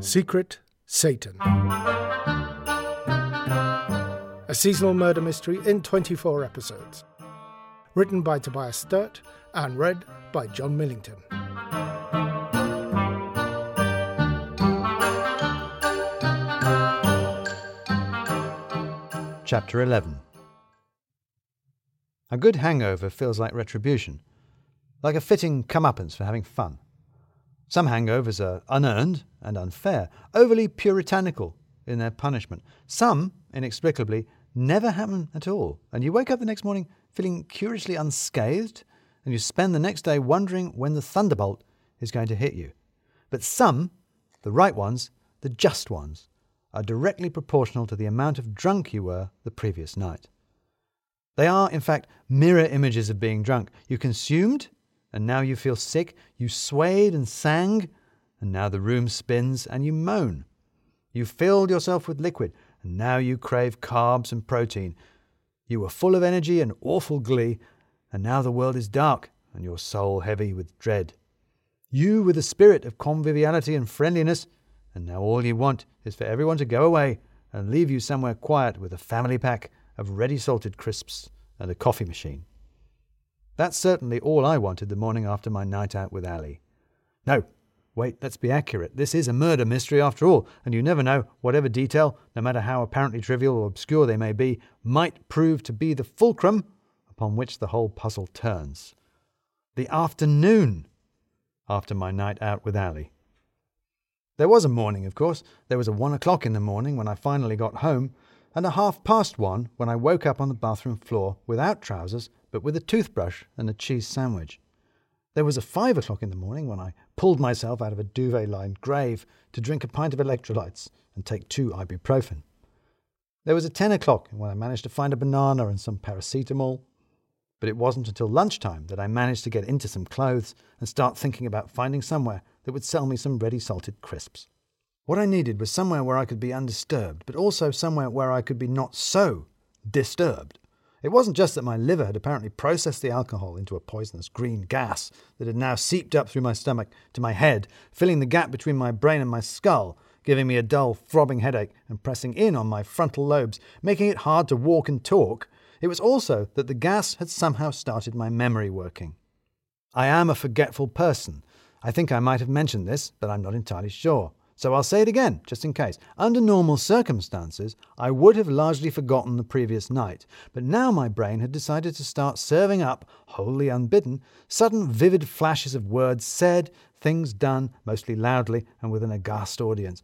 Secret Satan. A seasonal murder mystery in 24 episodes. Written by Tobias Sturt and read by Jon Millington. Chapter 11 A good hangover feels like retribution, like a fitting comeuppance for having fun. Some hangovers are unearned and unfair, overly puritanical in their punishment. Some, inexplicably, never happen at all, and you wake up the next morning feeling curiously unscathed, and you spend the next day wondering when the thunderbolt is going to hit you. But some, the right ones, the just ones, are directly proportional to the amount of drunk you were the previous night. They are, in fact, mirror images of being drunk. You consumed, and now you feel sick. You swayed and sang, and now the room spins and you moan. You filled yourself with liquid, and now you crave carbs and protein. You were full of energy and awful glee, and now the world is dark and your soul heavy with dread. You were the spirit of conviviality and friendliness, and now all you want is for everyone to go away and leave you somewhere quiet with a family pack of ready salted crisps and a coffee machine. That's certainly all I wanted the morning after my night out with Ali. No, wait, let's be accurate. This is a murder mystery after all, and you never know, whatever detail, no matter how apparently trivial or obscure they may be, might prove to be the fulcrum upon which the whole puzzle turns. The afternoon after my night out with Ali. There was a morning, of course. There was a one o'clock in the morning when I finally got home, and a half past one when I woke up on the bathroom floor without trousers, but with a toothbrush and a cheese sandwich. There was a five o'clock in the morning when I pulled myself out of a duvet lined grave to drink a pint of electrolytes and take two ibuprofen. There was a ten o'clock when I managed to find a banana and some paracetamol. But it wasn't until lunchtime that I managed to get into some clothes and start thinking about finding somewhere that would sell me some ready salted crisps. What I needed was somewhere where I could be undisturbed, but also somewhere where I could be not so disturbed. It wasn't just that my liver had apparently processed the alcohol into a poisonous green gas that had now seeped up through my stomach to my head, filling the gap between my brain and my skull, giving me a dull, throbbing headache and pressing in on my frontal lobes, making it hard to walk and talk. It was also that the gas had somehow started my memory working. I am a forgetful person. I think I might have mentioned this, but I'm not entirely sure. So I'll say it again, just in case. Under normal circumstances, I would have largely forgotten the previous night, but now my brain had decided to start serving up, wholly unbidden, sudden vivid flashes of words said, things done, mostly loudly and with an aghast audience.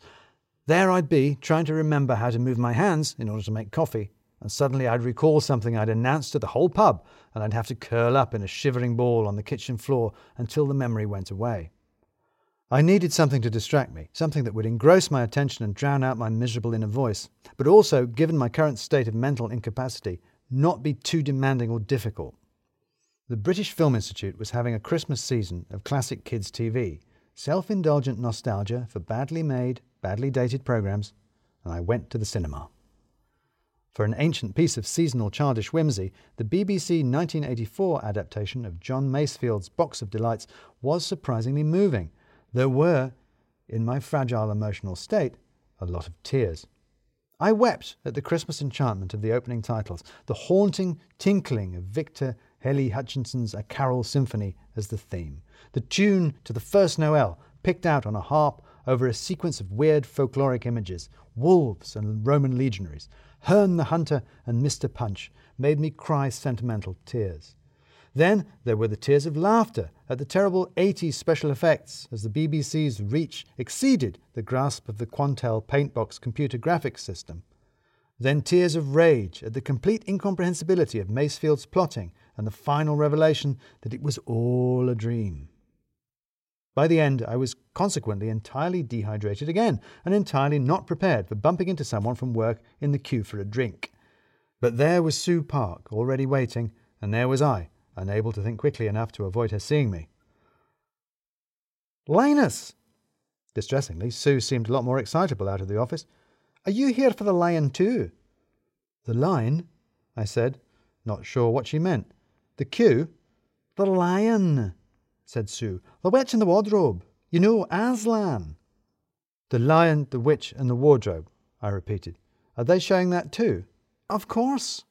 There I'd be, trying to remember how to move my hands in order to make coffee, and suddenly I'd recall something I'd announced to the whole pub, and I'd have to curl up in a shivering ball on the kitchen floor until the memory went away. I needed something to distract me, something that would engross my attention and drown out my miserable inner voice, but also, given my current state of mental incapacity, not be too demanding or difficult. The British Film Institute was having a Christmas season of classic kids' TV, self indulgent nostalgia for badly made, badly dated programs, and I went to the cinema. For an ancient piece of seasonal childish whimsy, the BBC 1984 adaptation of John Masefield's Box of Delights was surprisingly moving. There were, in my fragile emotional state, a lot of tears. I wept at the Christmas enchantment of the opening titles, the haunting tinkling of Victor Hely Hutchinson's A Carol Symphony as the theme, the tune to the first Noel picked out on a harp over a sequence of weird folkloric images, wolves and Roman legionaries, Herne the Hunter and Mr. Punch made me cry sentimental tears. Then there were the tears of laughter at the terrible 80s special effects as the BBC's reach exceeded the grasp of the Quantel Paintbox computer graphics system. Then tears of rage at the complete incomprehensibility of Masefield's plotting and the final revelation that it was all a dream. By the end, I was consequently entirely dehydrated again, and entirely not prepared for bumping into someone from work in the queue for a drink. But there was Sue Park, already waiting, and there was I, unable to think quickly enough to avoid her seeing me. Linus! Distressingly, Sue seemed a lot more excitable out of the office. Are you here for the lion too? The line? I said, not sure what she meant. The queue? The lion, said Sue. The witch in the wardrobe. You know, Aslan. The Lion, the Witch, and the Wardrobe, I repeated. Are they showing that too? Of course,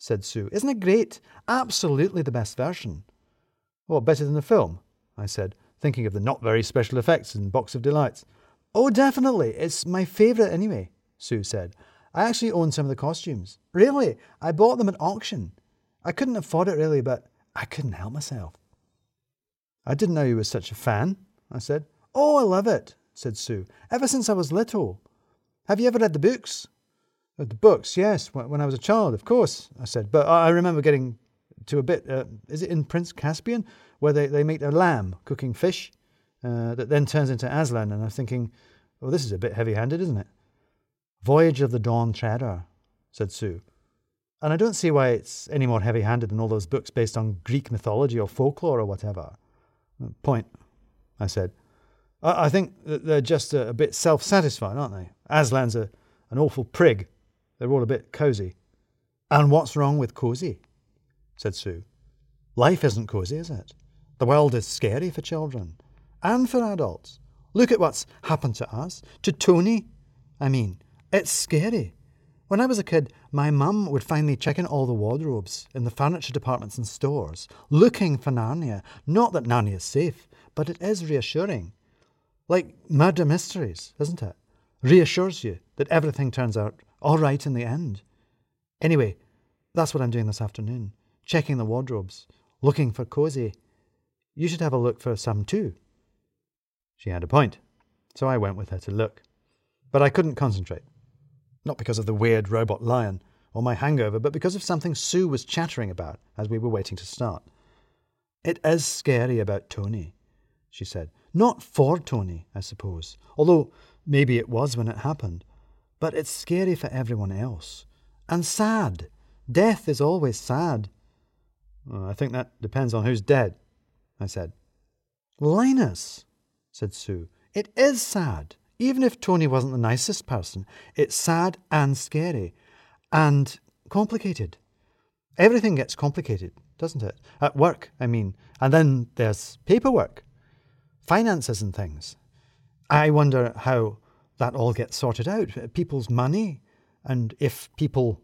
said Sue. Isn't it great? Absolutely the best version. What, better than the film? I said, thinking of the not very special effects in Box of Delights. Oh, definitely. It's my favourite anyway, Sue said. I actually own some of the costumes. Really? I bought them at auction. I couldn't afford it really, but I couldn't help myself. I didn't know you were such a fan, I said. Oh, I love it, said Sue. Ever since I was little. Have you ever read the books? The books, yes, when I was a child, of course, I said. But I remember getting to a bit, uh, is it in Prince Caspian, where they, they meet a lamb cooking fish uh, that then turns into Aslan, and I'm thinking, well, this is a bit heavy handed, isn't it? Voyage of the Dawn Treader, said Sue. And I don't see why it's any more heavy handed than all those books based on Greek mythology or folklore or whatever. Point, I said. I, I think that they're just a, a bit self satisfied, aren't they? Aslan's a, an awful prig. They're all a bit cosy. And what's wrong with cosy? said Sue. Life isn't cosy, is it? The world is scary for children and for adults. Look at what's happened to us, to Tony. I mean, it's scary. When I was a kid, my mum would find me checking all the wardrobes in the furniture departments and stores, looking for Narnia. Not that Narnia is safe, but it is reassuring. Like murder mysteries, isn't it? Reassures you that everything turns out all right in the end. Anyway, that's what I'm doing this afternoon checking the wardrobes, looking for Cozy. You should have a look for some too. She had a point, so I went with her to look. But I couldn't concentrate. Not because of the weird robot lion or my hangover, but because of something Sue was chattering about as we were waiting to start. It is scary about Tony, she said. Not for Tony, I suppose, although maybe it was when it happened. But it's scary for everyone else. And sad. Death is always sad. Well, I think that depends on who's dead, I said. Linus, said Sue, it is sad. Even if Tony wasn't the nicest person, it's sad and scary and complicated. Everything gets complicated, doesn't it? At work, I mean. And then there's paperwork, finances and things. I wonder how that all gets sorted out. People's money, and if people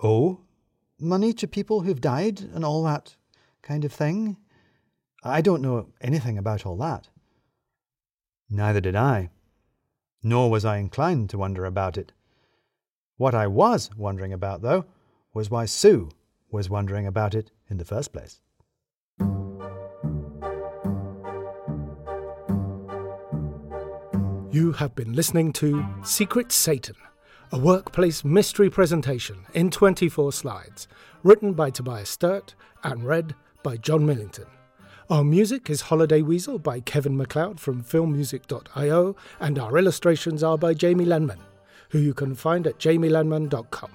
owe money to people who've died and all that kind of thing. I don't know anything about all that. Neither did I nor was I inclined to wonder about it. What I was wondering about, though, was why Sue was wondering about it in the first place. You have been listening to Secret Satan, a workplace mystery presentation in 24 slides, written by Tobias Sturt and read by Jon Millington. Our music is Holiday Weasel by Kevin MacLeod from filmmusic.io, and our illustrations are by Jamie Lenman, who you can find at jamielenman.com.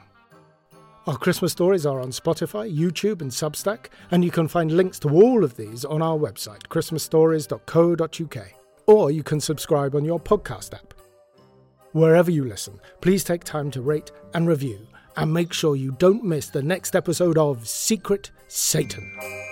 Our Christmas stories are on Spotify, YouTube, and Substack, and you can find links to all of these on our website, christmasstories.co.uk, or you can subscribe on your podcast app. Wherever you listen, please take time to rate and review, and make sure you don't miss the next episode of Secret Satan.